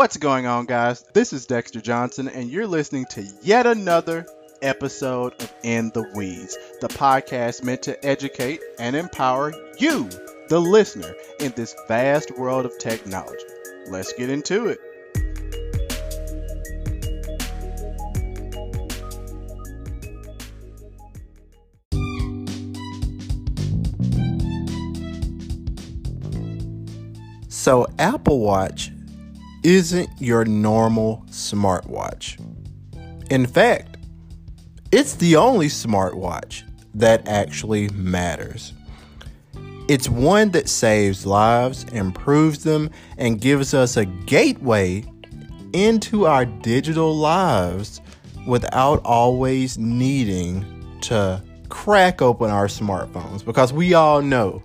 What's going on, guys? This is Dexter Johnson, and you're listening to yet another episode of In the Weeds, the podcast meant to educate and empower you, the listener, in this vast world of technology. Let's get into it. So, Apple Watch isn't your normal smartwatch. In fact, it's the only smartwatch that actually matters. It's one that saves lives, improves them, and gives us a gateway into our digital lives without always needing to crack open our smartphones because we all know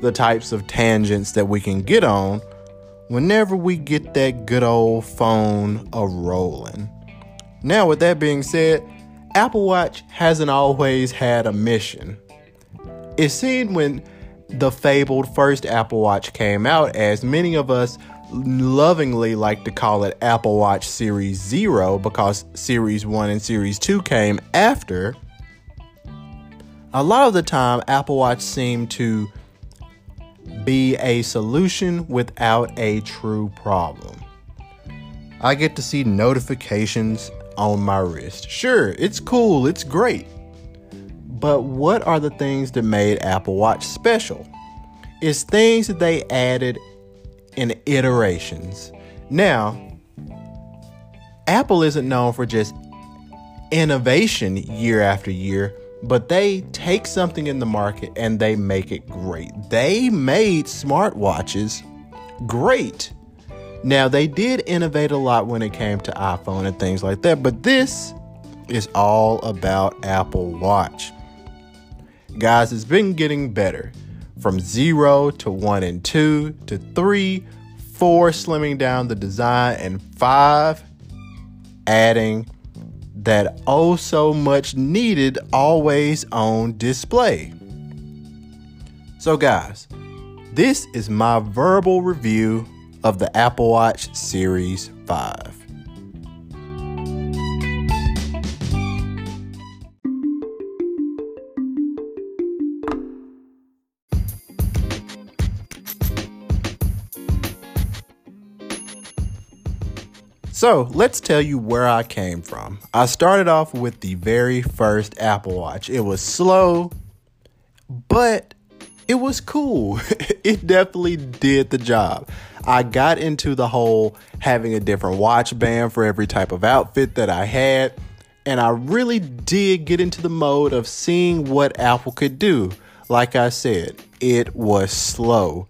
the types of tangents that we can get on whenever we get that good old phone a rolling. Now, with that being said, Apple Watch hasn't always had a mission. It seemed when the fabled first Apple Watch came out, as many of us lovingly like to call it Apple Watch Series 0 because Series 1 and Series 2 came after. A lot of the time, Apple Watch seemed to be a solution without a true problem. I get to see notifications on my wrist. Sure, it's cool, it's great. But what are the things that made Apple Watch special? It's things that they added in iterations. Now, Apple isn't known for just innovation year after year but they take something in the market and they make it great. They made smartwatches great. Now, they did innovate a lot when it came to iPhone and things like that, but this is all about Apple Watch. Guys, it's been getting better from zero to one and two to three, four, slimming down the design, and five, adding that oh so much needed always on display. So, guys, this is my verbal review of the Apple Watch Series 5. So let's tell you where I came from. I started off with the very first Apple Watch. It was slow, but it was cool. it definitely did the job. I got into the whole having a different watch band for every type of outfit that I had. And I really did get into the mode of seeing what Apple could do. Like I said, it was slow.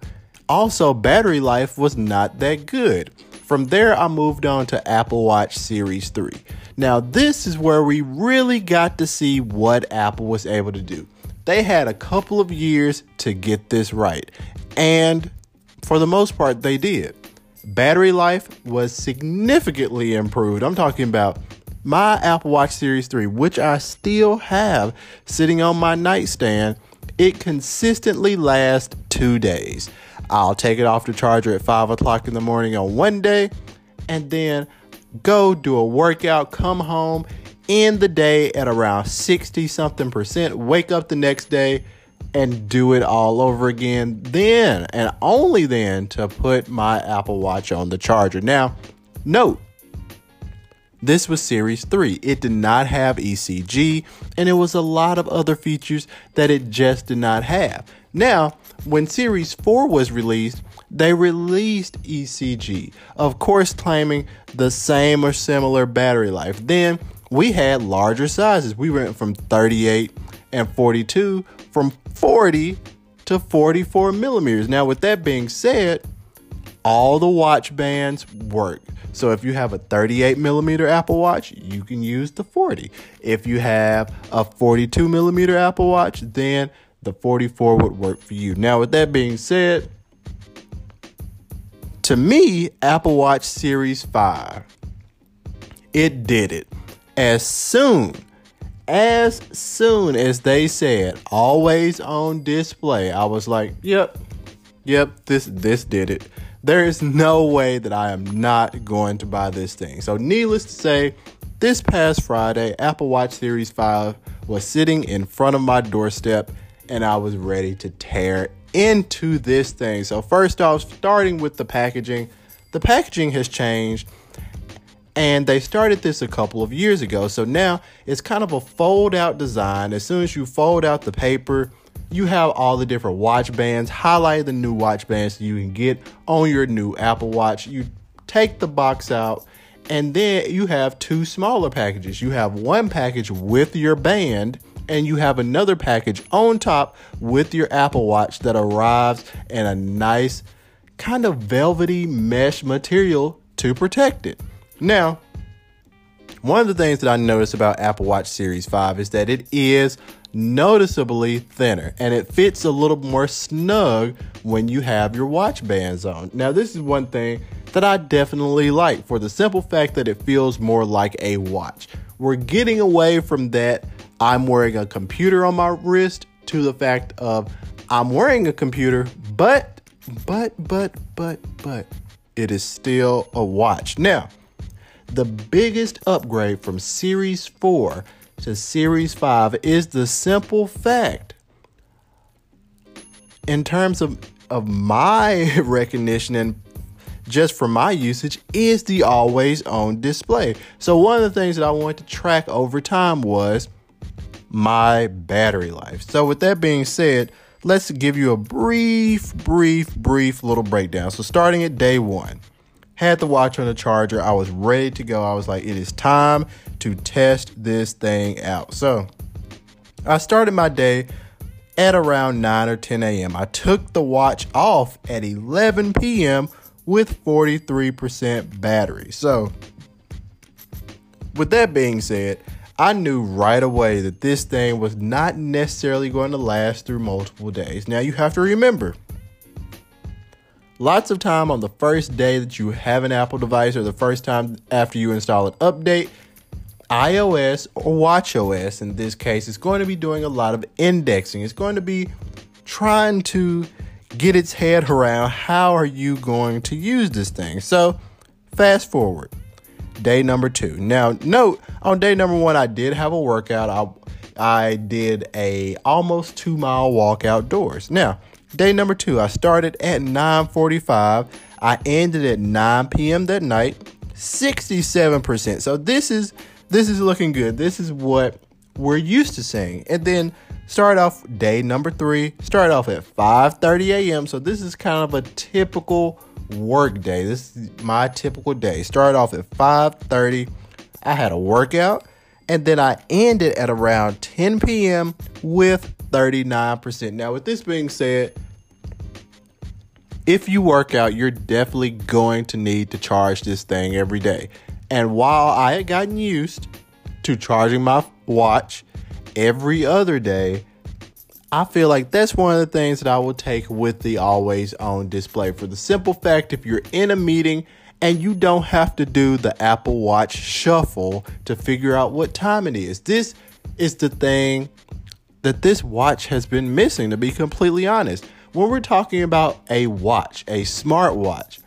Also, battery life was not that good. From there, I moved on to Apple Watch Series 3. Now, this is where we really got to see what Apple was able to do. They had a couple of years to get this right, and for the most part, they did. Battery life was significantly improved. I'm talking about my Apple Watch Series 3, which I still have sitting on my nightstand. It consistently lasts two days. I'll take it off the charger at 5 o'clock in the morning on one day and then go do a workout, come home, end the day at around 60 something percent, wake up the next day and do it all over again. Then and only then to put my Apple Watch on the charger. Now, note this was Series 3. It did not have ECG, and it was a lot of other features that it just did not have. Now, when Series 4 was released, they released ECG, of course, claiming the same or similar battery life. Then we had larger sizes. We went from 38 and 42, from 40 to 44 millimeters. Now, with that being said, all the watch bands work. So if you have a 38 millimeter Apple Watch, you can use the 40. If you have a 42 millimeter Apple Watch, then the 44 would work for you. Now, with that being said, to me, Apple Watch Series 5, it did it. As soon, as soon as they said always on display, I was like, yep, yep, this this did it there is no way that I am not going to buy this thing. So, needless to say, this past Friday, Apple Watch Series 5 was sitting in front of my doorstep and I was ready to tear into this thing. So, first off, starting with the packaging, the packaging has changed and they started this a couple of years ago. So now it's kind of a fold out design. As soon as you fold out the paper, you have all the different watch bands, highlight the new watch bands you can get on your new Apple Watch. You take the box out, and then you have two smaller packages. You have one package with your band, and you have another package on top with your Apple Watch that arrives in a nice kind of velvety mesh material to protect it. Now, one of the things that I noticed about Apple Watch Series 5 is that it is noticeably thinner and it fits a little more snug when you have your watch bands on. Now, this is one thing that I definitely like for the simple fact that it feels more like a watch. We're getting away from that I'm wearing a computer on my wrist to the fact of I'm wearing a computer, but, but, but, but, but, it is still a watch. Now, the biggest upgrade from Series 4 to Series 5 is the simple fact, in terms of, of my recognition and just for my usage, is the always on display. So, one of the things that I wanted to track over time was my battery life. So, with that being said, let's give you a brief, brief, brief little breakdown. So, starting at day one had the watch on the charger. I was ready to go. I was like, it is time to test this thing out. So I started my day at around 9 or 10 a.m. I took the watch off at 11 p.m. with 43% battery. So, with that being said, I knew right away that this thing was not necessarily going to last through multiple days. Now, you have to remember, lots of time on the first day that you have an Apple device or the first time after you install an update, iOS or watchOS in this case is going to be doing a lot of indexing. It's going to be trying to get its head around how are you going to use this thing. So, fast forward. Day number 2. Now, note on day number 1 I did have a workout. I I did a almost 2 mile walk outdoors. Now, Day number two, I started at 9:45. I ended at 9 p.m. that night. 67%. So this is this is looking good. This is what we're used to seeing. And then start off day number three. Start off at 5:30 a.m. So this is kind of a typical work day. This is my typical day. Start off at 5:30. I had a workout, and then I ended at around 10 p.m. with 39%. Now, with this being said, if you work out, you're definitely going to need to charge this thing every day. And while I had gotten used to charging my watch every other day, I feel like that's one of the things that I will take with the always on display for the simple fact if you're in a meeting and you don't have to do the Apple Watch shuffle to figure out what time it is. This is the thing that this watch has been missing, to be completely honest. When we're talking about a watch, a smart watch,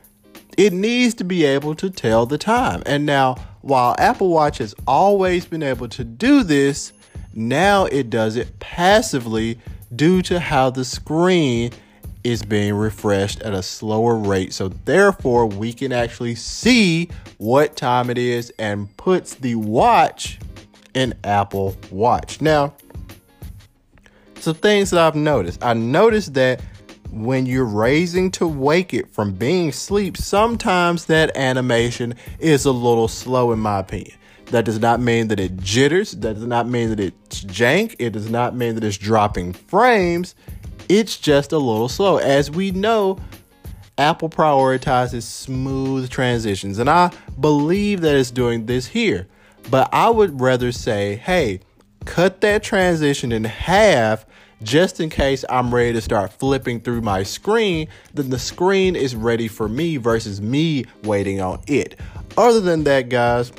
it needs to be able to tell the time. And now, while Apple Watch has always been able to do this, now it does it passively due to how the screen is being refreshed at a slower rate. So, therefore, we can actually see what time it is and puts the watch in Apple Watch. Now, some things that I've noticed. I noticed that when you're raising to wake it from being asleep, sometimes that animation is a little slow, in my opinion. That does not mean that it jitters. That does not mean that it's jank. It does not mean that it's dropping frames. It's just a little slow. As we know, Apple prioritizes smooth transitions, and I believe that it's doing this here. But I would rather say, hey, cut that transition in half just in case I'm ready to start flipping through my screen, then the screen is ready for me versus me waiting on it. Other than that, guys,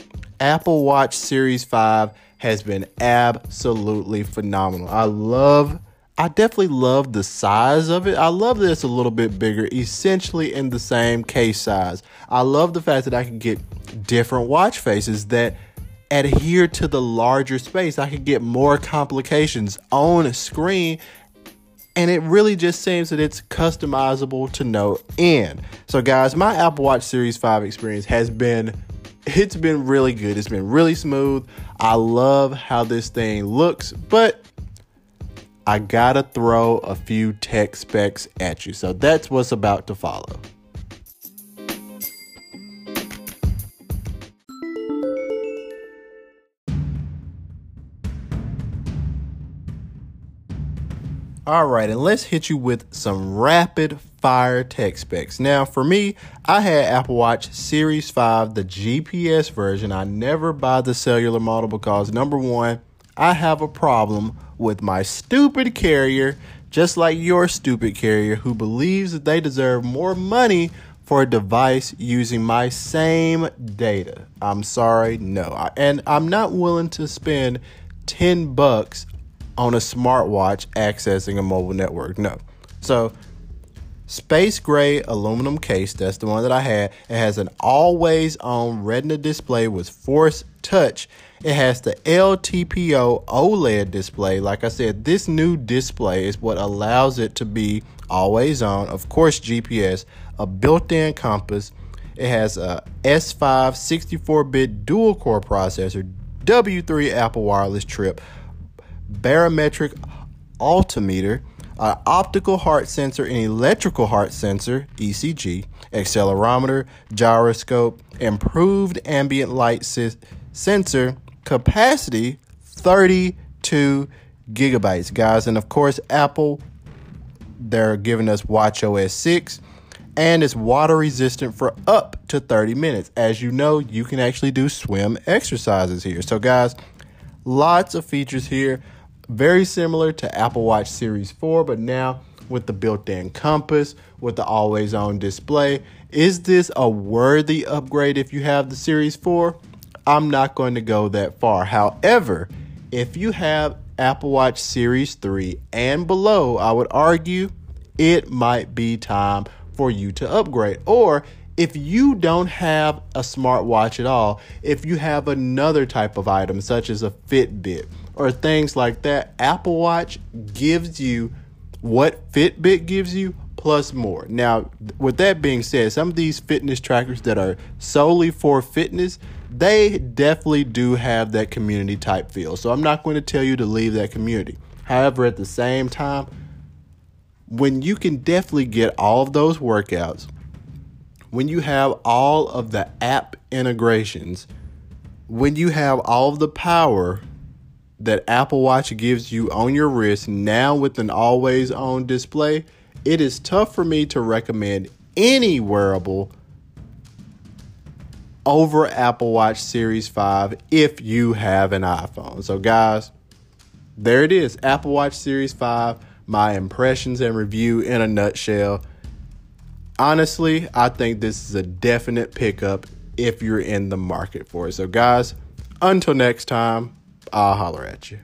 Apple Watch Series 5 has been absolutely phenomenal. I love I definitely love the size of it. I love that it's a little bit bigger, essentially in the same case size. I love the fact that I can get different watch faces that adhere to the larger space. I can get more complications on a screen. And it really just seems that it's customizable to no end. So, guys, my Apple Watch Series 5 experience has been it's been really good. It's been really smooth. I love how this thing looks, but I gotta throw a few tech specs at you. So that's what's about to follow. All right, and let's hit you with some rapid fire tech specs. Now, for me, I had Apple Watch Series 5, the GPS version. I never buy the cellular model because number one, I have a problem with my stupid carrier, just like your stupid carrier, who believes that they deserve more money for a device using my same data. I'm sorry, no. And I'm not willing to spend 10 bucks on a smartwatch accessing a mobile network. No. So, space gray aluminum case, that's the one that I had. It has an always on retina display with force touch. It has the LTPO OLED display. Like I said, this new display is what allows it to be always on. Of course, GPS, a built in compass. It has a S5 64 bit dual core processor, W3 Apple Wireless Chip, barometric altimeter, an optical heart sensor, an electrical heart sensor, ECG, accelerometer, gyroscope, improved ambient light sensor, capacity 32 gigabytes, guys. And of course, Apple, they're giving us Watch OS 6 and it's water resistant for up to 30 minutes. As you know, you can actually do swim exercises here. So, guys, lots of features here very similar to Apple Watch Series 4, but now with the built in compass, with the always on display. Is this a worthy upgrade if you have the Series 4? I'm not going to go that far. However, if you have Apple Watch Series 3 and below, I would argue it might be time for you to upgrade. Or if you don't have a smartwatch at all, if you have another type of item such as a Fitbit, or things like that, Apple Watch gives you what Fitbit gives you plus more. Now, with that being said, some of these fitness trackers that are solely for fitness, they definitely do have that community type feel. So I'm not going to tell you to leave that community. However, at the same time, when you can definitely get all of those workouts, when you have all of the app integrations, when you have all of the power that Apple Watch gives you on your wrist now with an always on display, it is tough for me to recommend any wearable over Apple Watch Series 5 if you have an iPhone. So, guys, there it is Apple Watch Series 5, my impressions and review in a nutshell. Honestly, I think this is a definite pickup if you're in the market for it. So, guys, until next time. I'll holler at you.